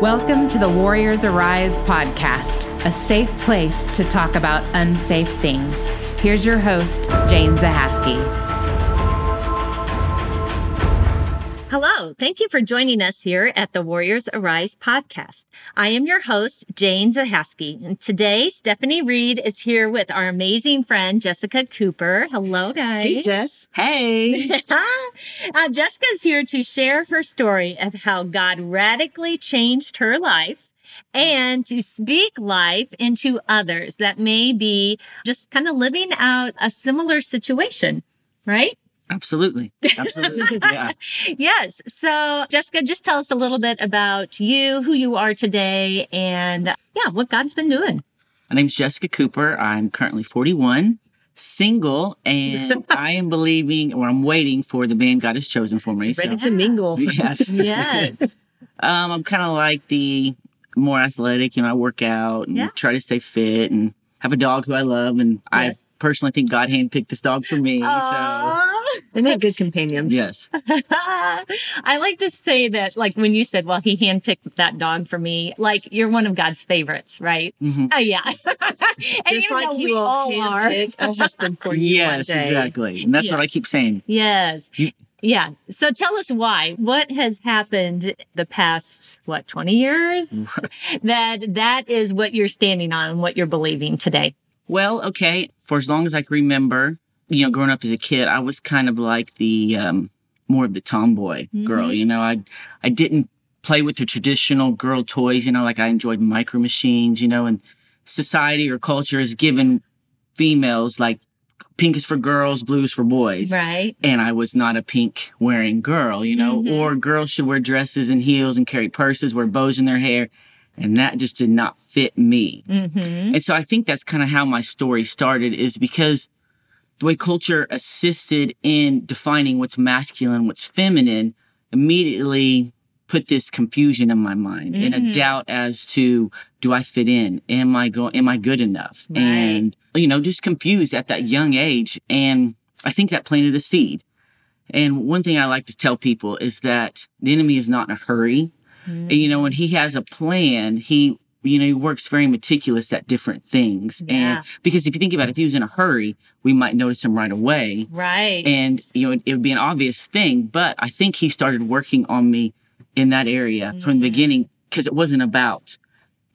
Welcome to the Warriors Arise podcast, a safe place to talk about unsafe things. Here's your host, Jane Zahaski. Hello. Thank you for joining us here at the Warriors Arise podcast. I am your host, Jane Zahaski. And today, Stephanie Reed is here with our amazing friend, Jessica Cooper. Hello, guys. Hey, Jess. Hey. uh, Jessica's here to share her story of how God radically changed her life and to speak life into others that may be just kind of living out a similar situation, right? Absolutely. Absolutely. yeah. Yes. So, Jessica, just tell us a little bit about you, who you are today, and yeah, what God's been doing. My name's Jessica Cooper. I'm currently 41, single, and I am believing or I'm waiting for the man God has chosen for me. Ready so. to mingle. Yes. yes. um, I'm kind of like the more athletic, you know, I work out and yeah. try to stay fit and have a dog who I love. And yes. I personally think God handpicked this dog for me. Aww. So they make good companions. Yes. I like to say that, like when you said, well, he handpicked that dog for me, like you're one of God's favorites, right? Mm-hmm. Oh, yeah. Just like he will handpick a husband for you yes, exactly. And that's yeah. what I keep saying. Yes. You, yeah. So tell us why. What has happened the past, what, 20 years? that that is what you're standing on and what you're believing today. Well, okay. For as long as I can remember, you know, growing up as a kid, I was kind of like the um, more of the tomboy mm-hmm. girl. You know, I I didn't play with the traditional girl toys. You know, like I enjoyed micro machines. You know, and society or culture has given females like pink is for girls, blue is for boys. Right. And I was not a pink wearing girl, you know, mm-hmm. or girls should wear dresses and heels and carry purses, wear bows in their hair. And that just did not fit me. Mm-hmm. And so I think that's kind of how my story started is because the way culture assisted in defining what's masculine, what's feminine, immediately put this confusion in my mind mm. and a mm. doubt as to do I fit in? Am I going? Am I good enough? Right. And you know, just confused at that young age. And I think that planted a seed. And one thing I like to tell people is that the enemy is not in a hurry. Mm. And, you know, when he has a plan, he you know, he works very meticulous at different things. Yeah. And because if you think about it, if he was in a hurry, we might notice him right away. Right. And, you know, it, it would be an obvious thing. But I think he started working on me in that area mm. from the beginning because it wasn't about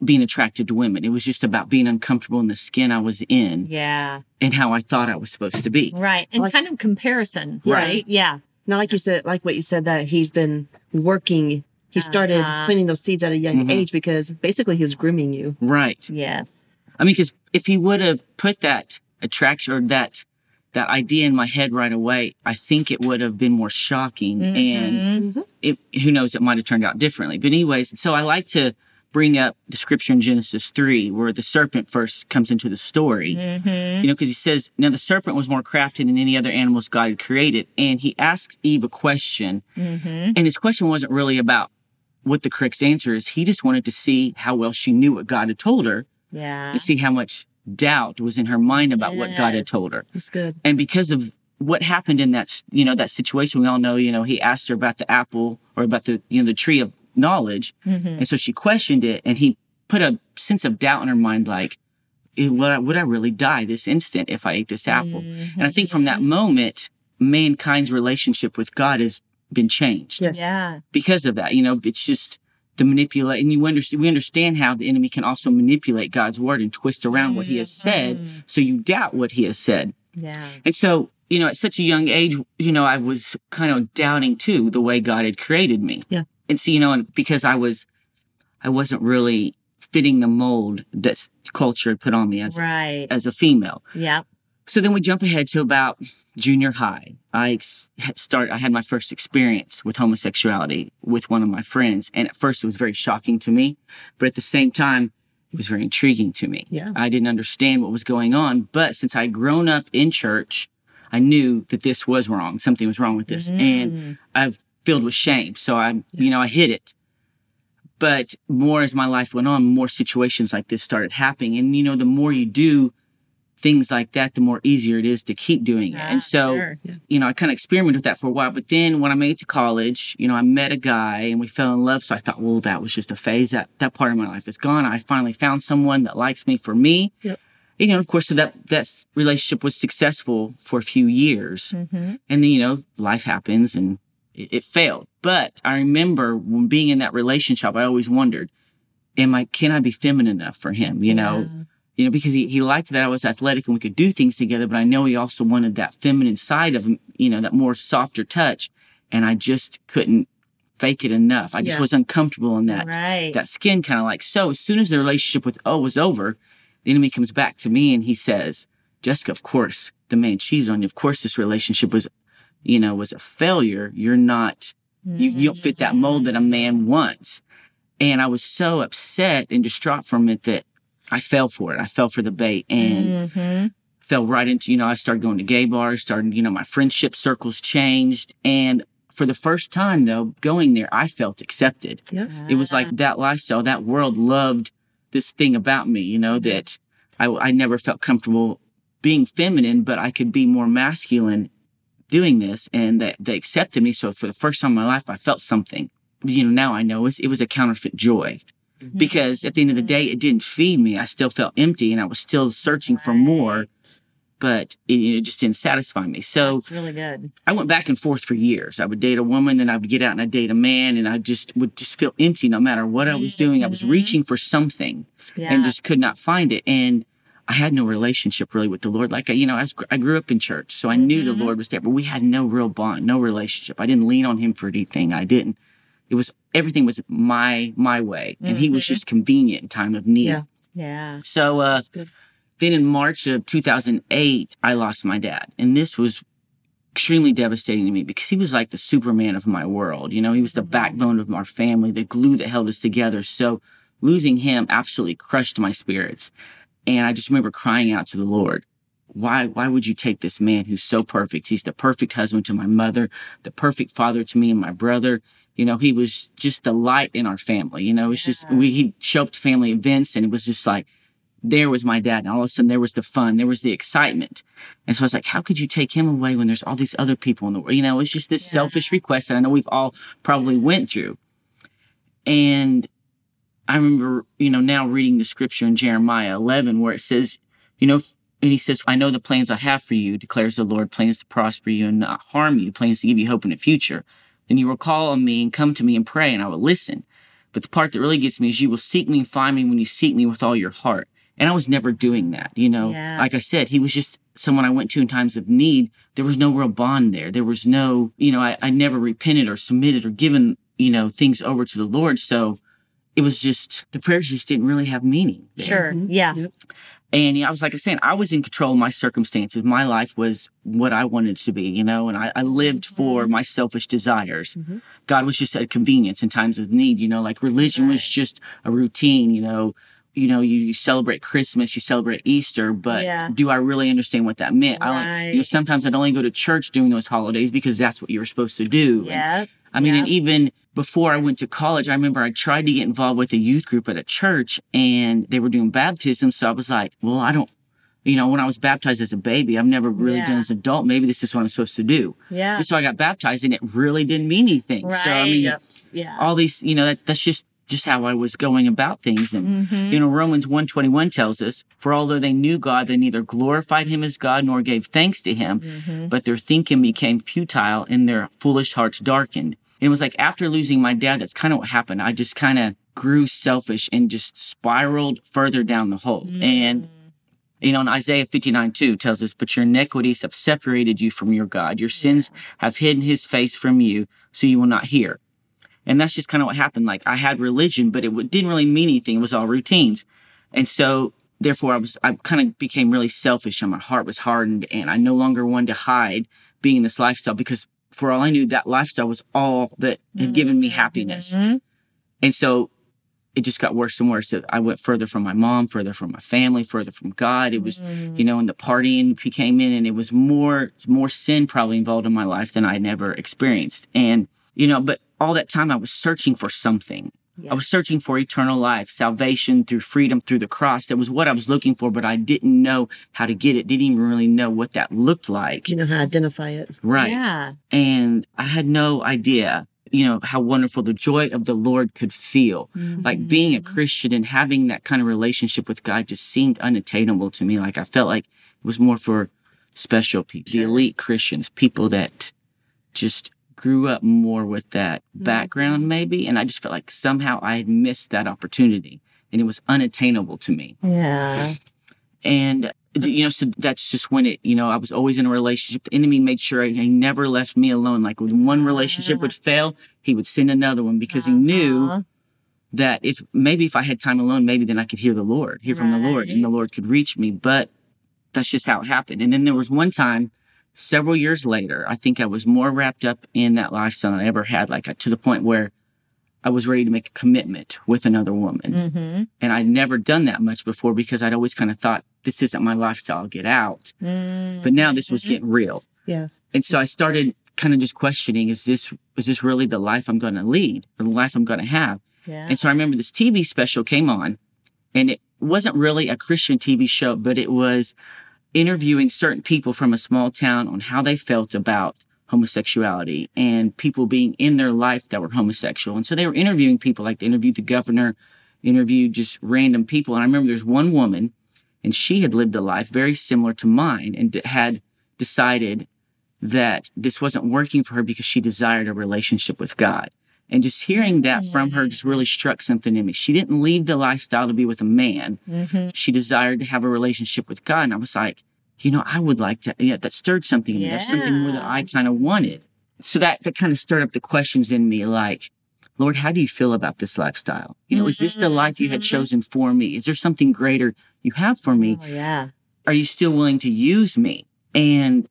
being attracted to women. It was just about being uncomfortable in the skin I was in. Yeah. And how I thought I was supposed to be. Right. And like, kind of comparison. Right. Yeah. Not like you said, like what you said, that he's been working he started uh-huh. planting those seeds at a young mm-hmm. age because basically he was grooming you. Right. Yes. I mean, because if he would have put that attraction or that that idea in my head right away, I think it would have been more shocking, mm-hmm. and it, who knows, it might have turned out differently. But anyways, so I like to bring up the scripture in Genesis 3 where the serpent first comes into the story. Mm-hmm. You know, because he says, Now the serpent was more crafty than any other animals God had created. And he asks Eve a question. Mm-hmm. And his question wasn't really about what the correct answer is. He just wanted to see how well she knew what God had told her. Yeah. And see how much doubt was in her mind about yes. what God had told her. That's good. And because of what happened in that, you know, that situation, we all know, you know, he asked her about the apple or about the, you know, the tree of knowledge. Mm-hmm. And so she questioned it and he put a sense of doubt in her mind, like, would I, would I really die this instant if I ate this apple? Mm-hmm. And I think from that moment, mankind's relationship with God has been changed. Yes. Yeah. Because of that, you know, it's just the manipulate, and you understand, we understand how the enemy can also manipulate God's word and twist around mm-hmm. what he has said. Mm-hmm. So you doubt what he has said. Yeah. And so, you know, at such a young age, you know, I was kind of doubting too the way God had created me. Yeah. And so, you know, and because I was, I wasn't really fitting the mold that culture had put on me as, right. as a female. Yeah. So then we jump ahead to about junior high. I start. I had my first experience with homosexuality with one of my friends, and at first it was very shocking to me, but at the same time, it was very intriguing to me. Yeah. I didn't understand what was going on, but since I'd grown up in church, I knew that this was wrong. Something was wrong with this, mm. and I've filled with shame. So I, you know, I hid it. But more as my life went on, more situations like this started happening, and you know, the more you do things like that, the more easier it is to keep doing it. Ah, and so, sure. you know, I kind of experimented with that for a while. But then when I made it to college, you know, I met a guy and we fell in love. So I thought, well, that was just a phase. That that part of my life is gone. I finally found someone that likes me for me. Yep. You know, of course, so that that relationship was successful for a few years, and then you know, life happens and it, it failed. But I remember when being in that relationship, I always wondered, am I can I be feminine enough for him? You know, you know, because he, he liked that I was athletic and we could do things together, but I know he also wanted that feminine side of him, you know, that more softer touch. And I just couldn't fake it enough. I just Yeah. was uncomfortable in that Right. that skin kind of like so as soon as the relationship with O was over, the enemy comes back to me and he says, Jessica, of course, the man cheated on you. Of course this relationship was, you know, was a failure. You're not you, you don't fit that mold that a man mm-hmm. wants. And I was so upset and distraught from it that I fell for it. I fell for the bait and Mhm. fell right into, you know, I started going to gay bars, started, you know, my friendship circles changed. And for the first time though, going there, I felt accepted. Yep. It was like that lifestyle, that world loved this thing about me, you know, that I, I never felt comfortable being feminine, but I could be more masculine doing this and that they accepted me. So for the first time in my life, I felt something. You know, now I know it was a counterfeit joy Mm-hmm. because at the end of the mm-hmm. day, it didn't feed me. I still felt empty and I was still searching for more, but it, it just didn't satisfy me. So That's really good. I went back and forth for years. I would date a woman, then I would get out and I'd date a man, and I just would just feel empty no matter what I was mm-hmm. doing. I was reaching for something Yeah. and just could not find it. And I had no relationship really with the Lord. Like, I, you know, I, was, I grew up in church, so I knew the Lord was there, but we had no real bond, no relationship. I didn't lean on Him for anything. I didn't. It was everything was my my way, and He was just convenient in time of need. Yeah. yeah. So uh, then in March of 2008, I lost my dad. And this was extremely devastating to me because he was like the Superman of my world. You know, he was the backbone of our family, the glue that held us together. So losing him absolutely crushed my spirits. And I just remember crying out to the Lord. Why, why would you take this man who's so perfect? He's the perfect husband to my mother, the perfect father to me and my brother. You know, he was just the light in our family. You know, it's just, mm-hmm. we, he'd show up to family events and it was just like, there was my dad. And all of a sudden there was the fun, there was the excitement. And so I was like, how could you take him away when there's all these other people in the world? You know, it's just this selfish request that I know we've all probably went through. And I remember, you know, now reading the scripture in Jeremiah 11 where it says, you know, and he says, I know the plans I have for you, declares the Lord, plans to prosper you and not harm you, plans to give you hope in the future. Then you will call on me and come to me and pray, and I will listen. But the part that really gets me is you will seek me and find me when you seek me with all your heart. And I was never doing that, you know. Yeah. Like I said, he was just someone I went to in times of need. There was no real bond there. There was no, you know, I, I never repented or submitted or given, you know, things over to the Lord. So it was just the prayers just didn't really have meaning. there. Sure. Mm-hmm. Yeah. Yep. And I was like I said, I was in control of my circumstances. My life was what I wanted it to be, you know, and I, I lived for mm-hmm. my selfish desires. Mm-hmm. God was just a convenience in times of need, you know, like religion was just a routine, you know. You know, you, you celebrate Christmas, you celebrate Easter, but Yeah. do I really understand what that meant? I, only- you know, sometimes I'd only go to church during those holidays because that's what you were supposed to do. And Yeah. I mean, Yeah. and even before I went to college, I remember I tried to get involved with a youth group at a church and they were doing baptism. So I was like, well, I don't, you know, when I was baptized as a baby, I've never really Yeah. done as an adult. Maybe this is what I'm supposed to do. Yeah. And so I got baptized and it really didn't mean anything. Right. So, I mean, Yeah. all these, you know, that, that's just, just how I was going about things. And, mm-hmm. you know, Romans 121 tells us, for although they knew God, they neither glorified him as God nor gave thanks to him, mm-hmm. but their thinking became futile and their foolish hearts darkened. And it was like after losing my dad, that's kind of what happened. I just kind of grew selfish and just spiraled further down the hole. Mm. And you know, in Isaiah 59 2 tells us, But your iniquities have separated you from your God. Your sins have hidden his face from you, so you will not hear. And that's just kind of what happened. Like I had religion, but it didn't really mean anything. It was all routines. And so therefore I was, I kind of became really selfish and my heart was hardened and I no longer wanted to hide being in this lifestyle because for all I knew, that lifestyle was all that had given me happiness. Mm-hmm. And so it just got worse and worse. I went further from my mom, further from my family, further from God. It was, mm. you know, and the partying became in, and it was more, more sin probably involved in my life than I'd ever experienced. And you know, but all that time I was searching for something. I was searching for eternal life, salvation through freedom through the cross. That was what I was looking for, but I didn't know how to get it. Didn't even really know what that looked like. You know how to identify it. Right. Yeah. And I had no idea, you know, how wonderful the joy of the Lord could feel. Like being a mm-hmm. Christian and having that kind of relationship with God just seemed unattainable to me. Like I felt like it was more for special people, the elite Christians, people that just grew up more with that background, maybe. And I just felt like somehow I had missed that opportunity and it was unattainable to me. Yeah. And you know, so that's just when it, you know, I was always in a relationship. The enemy made sure he never left me alone. Like when one relationship would fail, he would send another one because he knew Uh-huh. that if maybe if I had time alone, maybe then I could hear the Lord, hear from the Lord, and the Lord could reach me. But that's just how it happened. And then there was one time, several years later, I think I was more wrapped up in that lifestyle than I ever had, like to the point where I was ready to make a commitment with another woman. Mm-hmm. And I'd never done that much before because I'd always kind of thought, this isn't my lifestyle, I'll get out. Mm-hmm. But now this was getting real. Yeah. And so I started kind of just questioning, is this, is this really the life I'm going to lead or the life I'm going to have? Yeah. And so I remember this TV special came on and it wasn't really a Christian TV show, but it was interviewing certain people from a small town on how they felt about homosexuality and people being in their life that were homosexual. And so they were interviewing people, like they interviewed the governor, interviewed just random people. And I remember there's one woman and she had lived a life very similar to mine and had decided that this wasn't working for her because she desired a relationship with God. And just hearing that from her just really struck something in me. She didn't leave the lifestyle to be with a man. Mm-hmm. She desired to have a relationship with God. And I was like, you know, I would like to, yeah, that stirred something in me. That's something more that I kind of wanted. So that, that kind of stirred up the questions in me like, Lord, how do you feel about this lifestyle? You know, is this the life you had chosen for me? Is there something greater you have for me? Oh, yeah. are you still willing to use me? And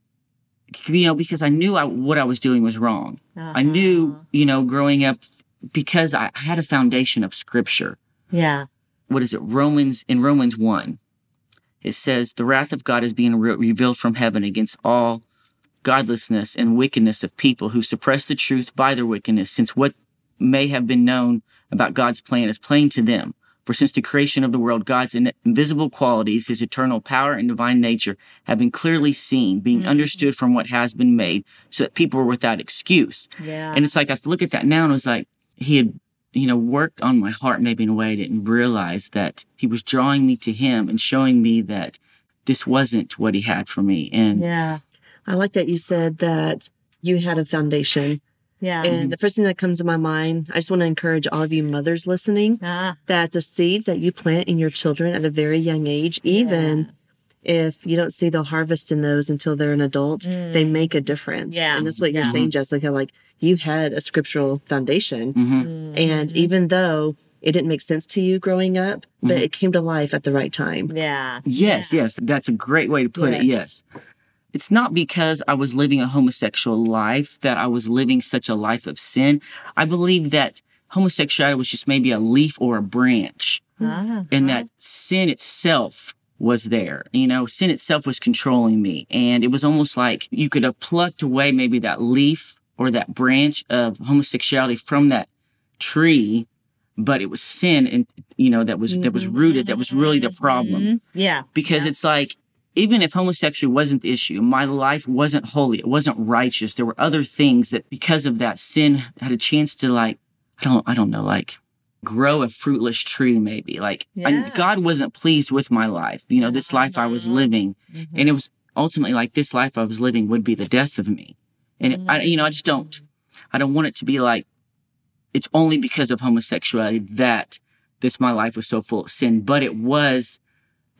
you know, because I knew I, what I was doing was wrong. I uh-huh. knew, you know, growing up because I had a foundation of scripture. Yeah. What is it? Romans in Romans 1. It says, "The wrath of God is being re- revealed from heaven against all godlessness and wickedness of people who suppress the truth by their wickedness, since what may have been known about God's plan is plain to them. For since the creation of the world, God's invisible qualities, his eternal power and divine nature, have been clearly seen, being mm-hmm. understood from what has been made, so that people were without excuse. Yeah. And it's like I look at that now and it was like he had, you know, worked on my heart maybe in a way I didn't realize that he was drawing me to him and showing me that this wasn't what he had for me. And yeah. I like that you said that you had a foundation. Yeah. And the first thing that comes to my mind, I just want to encourage all of you mothers listening ah, that the seeds that you plant in your children at a very young age, even if you don't see the harvest in those until they're an adult, they make a difference. Mm. Yeah. And that's what you're saying, Jessica. Like you had a scriptural foundation. mhm. And even though it didn't make sense to you growing up, but it came to life at the right time. yeah. Yes, yes, that's a great way to put it. Yes. It's not because I was living a homosexual life that I was living such a life of sin. I believe that homosexuality was just maybe a leaf or a branch Ah, and that sin itself was there. You know, sin itself was controlling me. And it was almost like you could have plucked away maybe that leaf or that branch of homosexuality from that tree, but it was sin and you know that was that was rooted, that was really the problem yeah. because it's like even if homosexuality wasn't the issue my life wasn't holy it wasn't righteous there were other things that because of that sin had a chance to like i don't i don't know like grow a fruitless tree maybe like I- god wasn't pleased with my life you know this life i was living mm-hmm. and it was ultimately like this life i was living would be the death of me and it, I, you know i just don't mm-hmm. i don't want it to be like it's only because of homosexuality that this my life was so full of sin but it was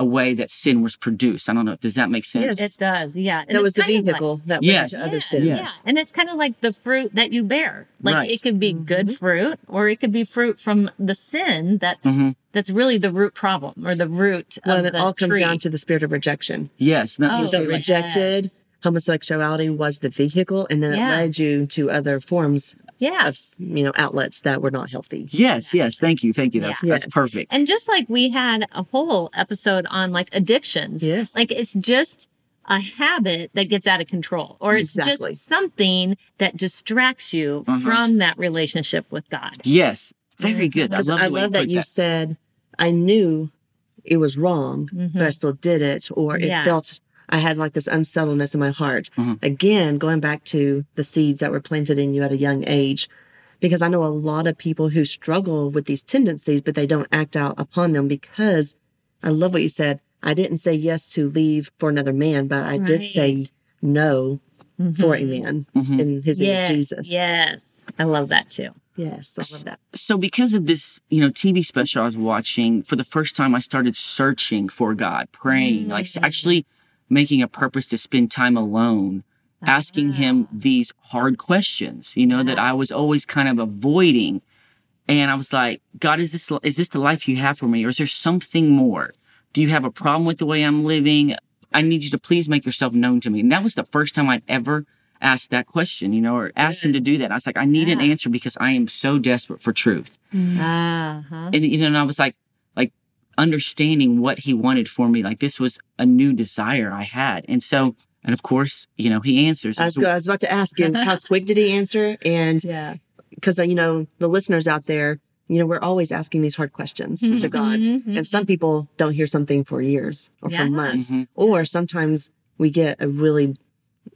a way that sin was produced i don't know does that make sense Yes. It does. Yeah. And that was the kind of like- vehicle that Yes. went into other Yeah, sins. Yes. Yeah. And it's kind of like the fruit that you bear. Like Right. it could be good fruit or it could be fruit from the sin that's Mhm. that's really the root problem or the root Well, of and it the all comes tree. down to the spirit of rejection. yes and that's Oh, what So I'm rejected yes. homosexuality was the vehicle, and then it led you to other forms Yeah. of you know outlets that were not healthy. yes yes thank you thank you that's Yeah. that's Yes. perfect And just like we had a whole episode on like addictions. Yes. Like it's just a habit that gets out of control or it's Exactly. just something that distracts you Uh-huh. from that relationship with God. Yes. Very good. I 'Cause love, I the way love that put you said, I knew it was wrong, but I still did it, or it Yeah. felt I had like this unsettledness in my heart. Mhm. Again, going back to the seeds that were planted in you at a young age, because I know a lot of people who struggle with these tendencies, but they don't act out upon them because I love what you said. I didn't say yes to leave for another man, but I did say Right. no for a man Mhm. in his name yes, is Jesus. yes. I love that too. Yes. I love that. so because of this, you know, TV special I was watching, for the first time I started searching for God, praying, like Mm. actually making a purpose to spend time alone, asking him these hard questions, you know, that I was always kind of avoiding. And I was like, God, is this is this the life you have for me or is there something more? Do you have a problem with the way I'm living? I need you to please make yourself known to me. And that was the first time I'd ever asked that question, you know, or asked him to do that. I was like, I need an answer because I am so desperate for truth Uh-huh. and you know, and I was like, like understanding what he wanted for me. Like this was a new desire I had, and so, and of course, you know, he answers. I was, I was about to ask you, how quick did he answer? And Yeah. because, you know, the listeners out there, you know, we're always asking these hard questions to God. Mhm. And some people don't hear something for years or Yeah. for months. Mhm. Or sometimes we get a really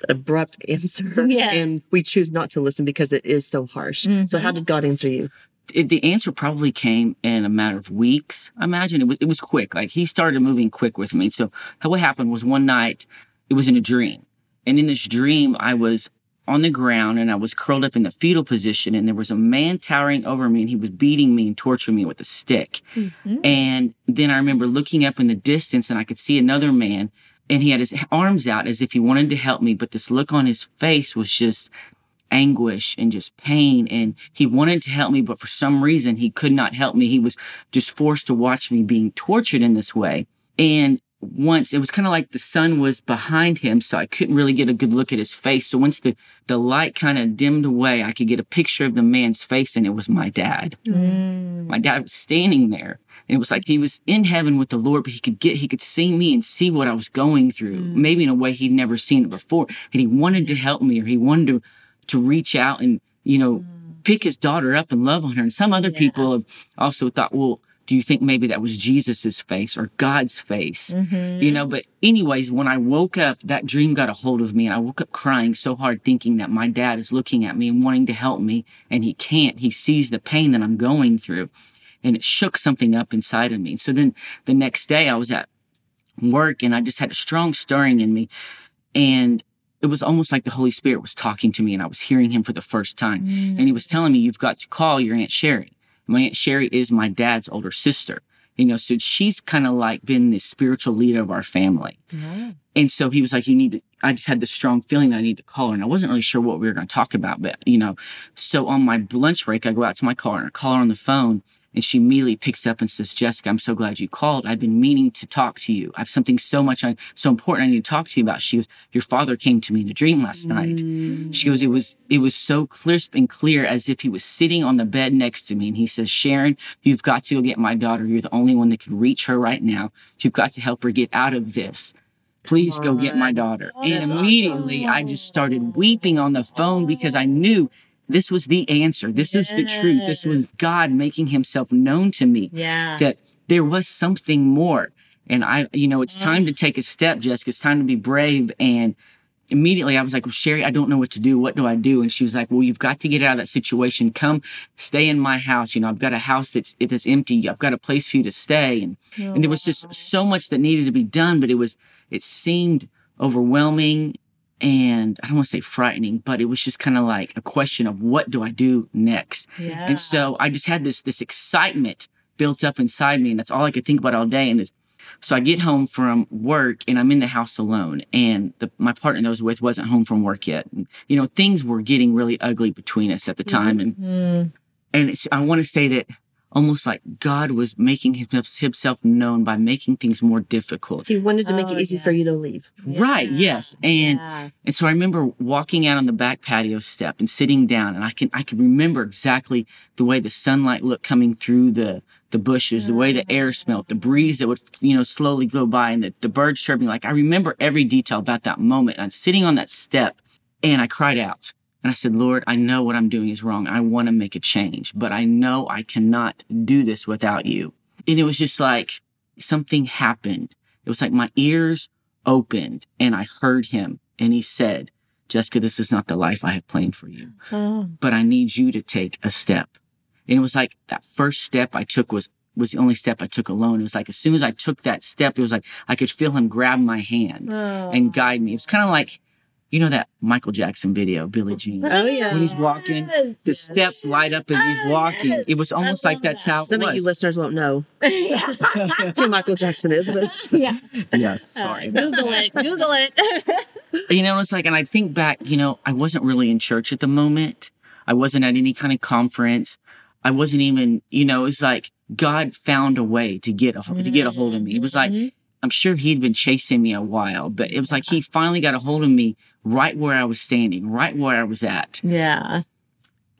abrupt answer Yes. and we choose not to listen because it is so harsh. So how did God answer you? It, the answer probably came in a matter of weeks. I imagine it was it was quick. Like he started moving quick with me. So what happened was one night, it was in a dream, and in this dream I was on the ground and I was curled up in the fetal position, and there was a man towering over me, and he was beating me and torturing me with a stick. Mm-hmm. And then I remember looking up in the distance, and I could see another man, and he had his arms out as if he wanted to help me, but this look on his face was just anguish and just pain. And he wanted to help me, but for some reason he could not help me. He was just forced to watch me being tortured in this way. And once it was kind of like the sun was behind him, so I couldn't really get a good look at his face. So once the, the light kind of dimmed away, I could get a picture of the man's face, and it was my dad. Mm. My dad was standing there. And it was like he was in heaven with the Lord, but he could get, he could see me and see what I was going through, mm. maybe in a way he'd never seen it before. And he wanted to help me or he wanted to, to reach out and, you know, mm. pick his daughter up and love on her. And some other people have also thought, well, do you think maybe that was Jesus's face or God's face? Mm-hmm. You know, but anyways, when I woke up, that dream got a hold of me and I woke up crying so hard thinking that my dad is looking at me and wanting to help me and he can't. He sees the pain that I'm going through and it shook something up inside of me. So then the next day I was at work and I just had a strong stirring in me and it was almost like the Holy Spirit was talking to me and I was hearing him for the first time. And he was mm. telling me, you've got to call your Aunt Sherry. My Aunt Sherry is my dad's older sister. You know, so she's kind of like been the spiritual leader of our family. And so he was like, you need to, I just had this strong feeling that I need to call her. And I wasn't really sure what we were going to talk about, but you know, so on my lunch break, I go out to my car and I call her on the phone and she immediately picks up and says, Jessica, I'm so glad you called. I've been meaning to talk to you. I have something so much, I, so important I need to talk to you about. She goes, your father came to me in a dream last night. She goes, it was, it was so crisp and clear as if he was sitting on the bed next to me. And he says, Sharon, you've got to go get my daughter. You're the only one that can reach her right now. You've got to help her get out of this. Please go get my daughter. Oh, and that's immediately I just started weeping on the phone because I knew this was the answer. This was the truth. This was God making himself known to me Yeah. that there was something more. And I, you know, it's time to mm. take a step, Jessica. It's time to be brave. And immediately I was like, well, Sherry, I don't know what to do. What do I do? And she was like, well, you've got to get out of that situation. Come stay in my house. You know, I've got a house that's, that's empty. I've got a place for you to stay. And, and there was just so much that needed to be done, but it was, it seemed overwhelming and I don't want to say frightening, but it was just kind of like a question of what do I do next? Yeah. And so I just had this this excitement built up inside me, and that's all I could think about all day. And so I get home from work, and I'm in the house alone, and the, my partner that I was with wasn't home from work yet. And, you know, things were getting really ugly between us at the time, and Mm. and it's, I want to say that almost like God was making himself, himself known by making things more difficult. He wanted to make Oh, it easy yeah. for you to leave. Right. Yes. And Yeah. and so I remember walking out on the back patio step and sitting down, and I can I can remember exactly the way the sunlight looked coming through the the bushes, the way the mm. air smelled, the breeze that would you know slowly go by, and the, the birds chirping. Like I remember every detail about that moment. I'm sitting on that step, and I cried out, and I said, Lord, I know what I'm doing is wrong. I want to make a change, but I know I cannot do this without you. And it was just like something happened. It was like my ears opened and I heard him and he said, Jessica, this is not the life I have planned for you, Oh, but I need you to take a step. And it was like that first step I took was was the only step I took alone. It was like as soon as I took that step, it was like I could feel him grab my hand oh. and guide me. It was kind of like, you know, that Michael Jackson video, Billie Jean. Oh, yeah. When he's walking, the Yes. steps light up as he's walking. It was almost like that's that. how it Some of you listeners won't know who Michael Jackson is, but yeah. yes, sorry. Google it. Google it. you know, it's like, and I think back, you know, I wasn't really in church at the moment. I wasn't at any kind of conference. I wasn't even, you know, it's like God found a way to get a to get a hold of me. It was like mm-hmm. I'm sure he'd been chasing me a while, but it was like he finally got a hold of me right where I was standing, right where I was at. yeah.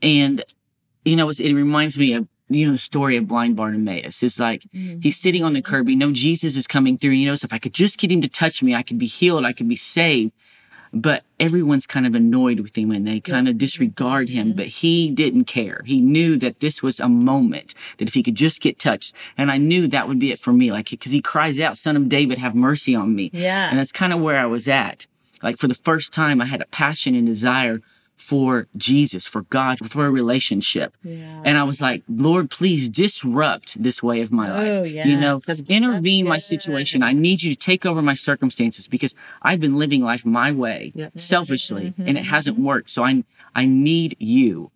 And, you know, it reminds me of, you know, the story of blind Bartimaeus. It's like mm-hmm. he's sitting on the curb. You know, Jesus is coming through. And he knows if I could just get him to touch me, I could be healed. I could be saved. But everyone's kind of annoyed with him and they kind of disregard him. Mm-hmm. But he didn't care. He knew that this was a moment that if he could just get touched, and I knew that would be it for me. Like, because he cries out, Son of David, have mercy on me. Yeah. And that's kind of where I was at. Like, for the first time, I had a passion and desire for Jesus, for God, for a relationship. Yeah. And I was like, Lord, please disrupt this way of my life. Oh, You know. That's- intervene my situation. I need you to take over my circumstances because I've been living life my way, Yep. selfishly, Mm-hmm. and it hasn't worked. So I, I need you.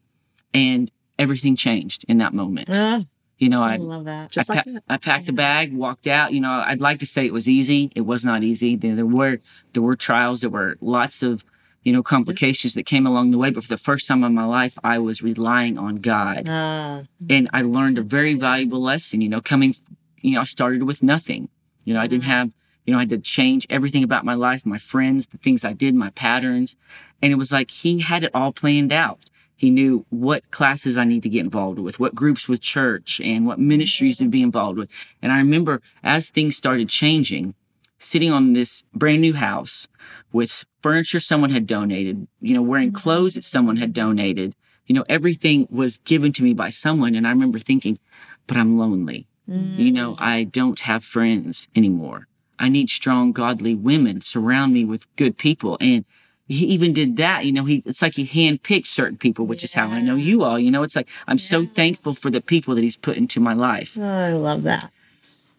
And everything changed in that moment. Oh, You know, I I, love that. just I, like pa- that. I packed a bag, walked out. You know, I'd like to say it was easy. It was not easy. There, there were there were trials. There were lots of you know complications that came along the way. But for the first time in my life, I was relying on God, Ah, and I learned a very valuable lesson. You know, coming, you know, I started with nothing. You know, I didn't have. You know, I had to change everything about my life, my friends, the things I did, my patterns. And it was like he had it all planned out. He knew what classes I need to get involved with, what groups with church, and what ministries to be involved with. And I remember as things started changing, sitting on this brand new house with furniture someone had donated, you know, wearing mm-hmm. clothes that someone had donated. You know, everything was given to me by someone. And I remember thinking, but I'm lonely. You know, mm. I don't have friends anymore. I need strong, godly women surround me with good people. And he even did that. You know, he, it's like he handpicked certain people, which is how I know you all. You know, it's like I'm so thankful for the people that he's put into my life. oh, I love that.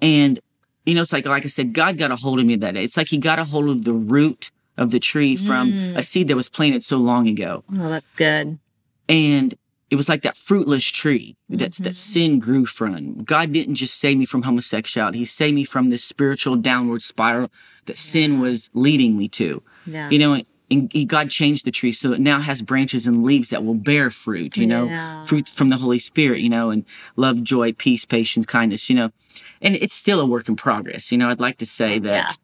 And, you know, it's like, like I said, God got a hold of me that day. It's like he got a hold of the root of the tree from a mm. seed that was planted so long ago. Oh, that's good. And it was like that fruitless tree that, that mm-hmm. sin grew from. God didn't just save me from homosexuality. He saved me from this spiritual downward spiral that sin was leading me to. Yeah. You know, and he, God changed the tree so it now has branches and leaves that will bear fruit, you know, Yeah. fruit from the Holy Spirit, you know, and love, joy, peace, patience, kindness, you know. And it's still a work in progress. You know, I'd like to say oh, that,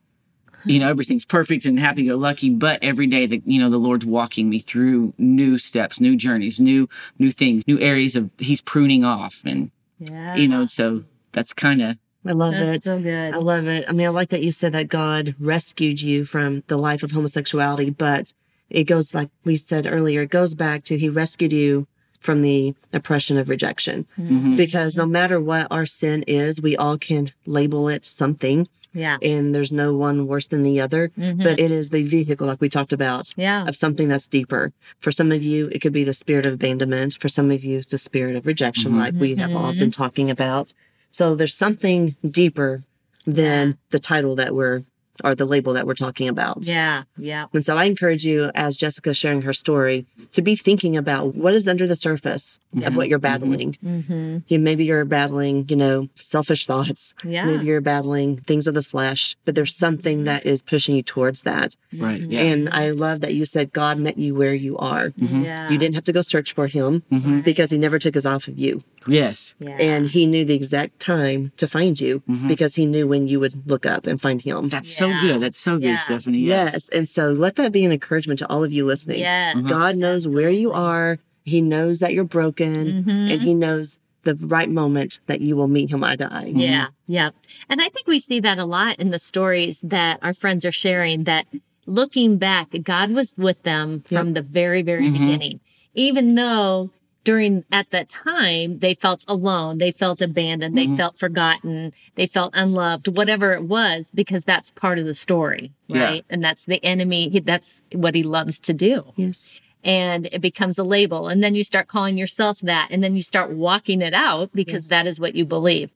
you know, everything's perfect and happy go lucky, but every day that, you know, the Lord's walking me through new steps, new journeys, new, new things, new areas of, he's pruning off. And, Yeah. you know, so that's kind of, I love that's it. so good. I love it. I mean, I like that you said that God rescued you from the life of homosexuality, but it goes like we said earlier, it goes back to He rescued you from the oppression of rejection. Mm-hmm. Because no matter what our sin is, we all can label it something, yeah. and there's no one worse than the other. But it is the vehicle, like we talked about, Mm-hmm. Yeah. of something that's deeper. For some of you, it could be the spirit of abandonment. For some of you, it's the spirit of rejection, like we have all Mm-hmm. been talking about. So there's something deeper than the title that we're, or the label that we're talking about. Yeah. Yeah. And so I encourage you, as Jessica sharing her story, to be thinking about what is under the surface of mm-hmm. what you're mm-hmm. battling. Mm-hmm. You, maybe you're battling, you know, selfish thoughts. Yeah. Maybe you're battling things of the flesh, but there's mm-hmm. something that is pushing you towards that. right. Yeah. And I love that you said God met you where you are. Yeah. You didn't have to go search for him because he never took his off of you. yes. Yeah. And he knew the exact time to find you because he knew when you would look up and find him. That's so Yeah. good. That's so good, Yeah. Stephanie. Yes. And so let that be an encouragement to all of you listening. Yeah. Mm-hmm. God knows where you are. He knows that you're broken mm-hmm. and he knows the right moment that you will meet him eye to eye. Mm-hmm. Yeah, yeah. And I think we see that a lot in the stories that our friends are sharing that looking back, God was with them from the very, very beginning, even though during at that time they felt alone they felt abandoned they mm-hmm. felt forgotten they felt unloved whatever it was because that's part of the story Yeah. right and that's the enemy he, that's what he loves to do Yes. and it becomes a label and then you start calling yourself that and then you start walking it out because Yes. that is what you believe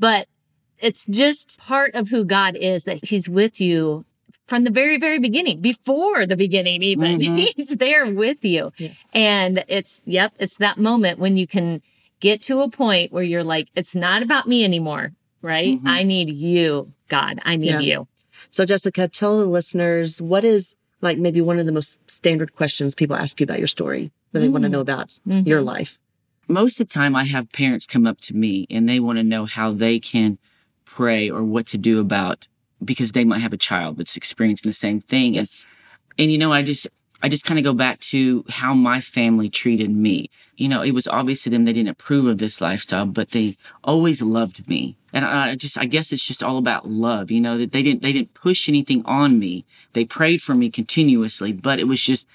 but it's just part of who god is that he's with you from the very very beginning before the beginning even. Mm-hmm. He's there with you. Yes. and it's yep it's that moment when you can get to a point where you're like it's not about me anymore right? Mm-hmm. I need you god. I need Yeah. you. So, Jessica, tell the listeners what is like maybe one of the most standard questions people ask you about your story, but they want to mm. know about mm-hmm. your life. most of the time I have parents come up to me and they want to know how they can pray or what to do about because they might have a child that's experiencing the same thing. Yes. And, and you know, I just I just kind of go back to how my family treated me. You know, it was obvious to them they didn't approve of this lifestyle, but they always loved me. And I I just I guess it's just all about love, you know, that they didn't they didn't push anything on me. They prayed for me continuously, but it was just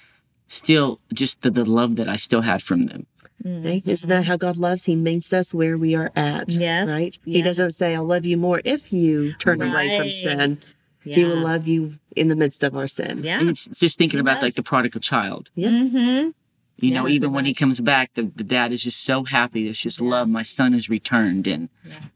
still just the, the love that I still had from them. Right? Isn't that how God loves? He meets us where we are at. Yes, Right? He doesn't say, I'll love you more if you turn away from Right. sin. He will love you in the midst of our sin. yeah And it's just thinking He about like the prodigal child. Yes. Mhm. You know, Exactly even when he comes back, the, the dad is just so happy. There's just love. My son is returned. And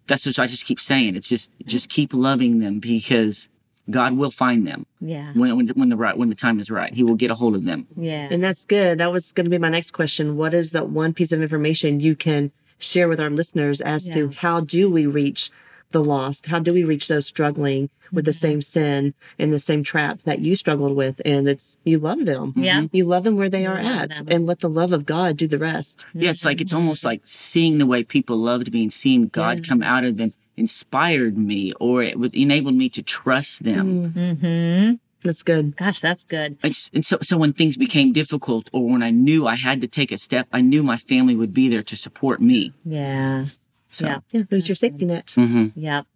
that's what I just keep saying. It's just, just keep loving them because God will find them yeah when, when, when the right, when the time is right. He will get a hold of them. yeah And that's good. That was going to be my next question. What is that one piece of information you can share with our listeners as to how do we reach the lost? How do we reach those struggling with Mm-hmm. the same sin and the same trap that you struggled with? And it's, you love them. Yeah. You love them where they are at them. and let the love of God do the rest. Yeah. It's like, it's almost like seeing the way people loved me and seeing God come out of them inspired me or it would enabled me to trust them. mm-hmm. That's good. gosh that's good It's, and so, so when things became difficult or when I knew I had to take a step, I knew my family would be there to support me. yeah So, Yeah. Yeah. Who's your safety net? hmm Yep.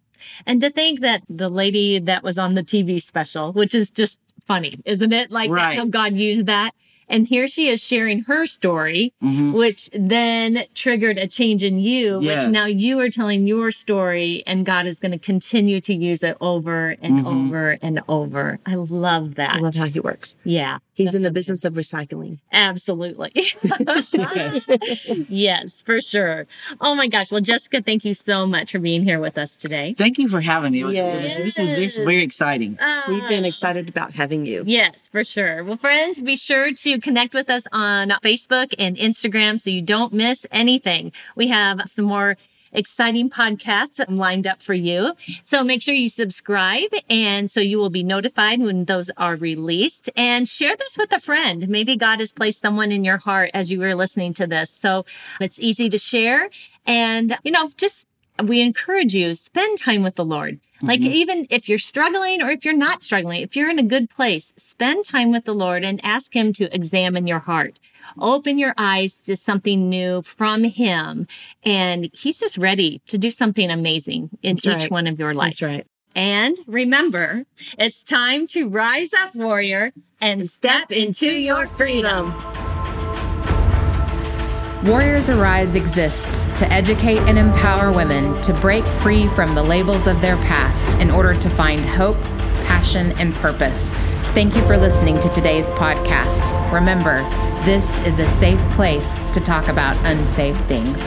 And to think that the lady that was on the TV special, which is just funny, isn't it? Like Right. how God used that. And here she is sharing her story, hmm which then triggered a change in you, Yes. which now you are telling your story and God is going to continue to use it over and Mhm. over and over. I love that. I love how he works. yeah. He's in the business of recycling. Absolutely. yes, for sure. Oh my gosh. Well, Jessica, thank you so much for being here with us today. Thank you for having me. It was, it was- this was this was very exciting. Ah. We've been excited about having you. Yes, for sure. Well, friends, be sure to connect with us on Facebook and Instagram so you don't miss anything. We have some more exciting podcasts lined up for you. So make sure you subscribe and so you will be notified when those are released and share this with a friend. Maybe God has placed someone in your heart as you were listening to this. So it's easy to share and, you know, just we encourage you spend time with the Lord. Like mm-hmm. even if you're struggling or if you're not struggling, if you're in a good place, spend time with the Lord and ask him to examine your heart. Open your eyes to something new from him and he's just ready to do something amazing in That's each right. one of your lives. That's right. And remember, it's time to rise up, warrior, and step into your freedom. Warriors Arise exists to educate and empower women to break free from the labels of their past in order to find hope, passion, and purpose. Thank you for listening to today's podcast. Remember, this is a safe place to talk about unsafe things.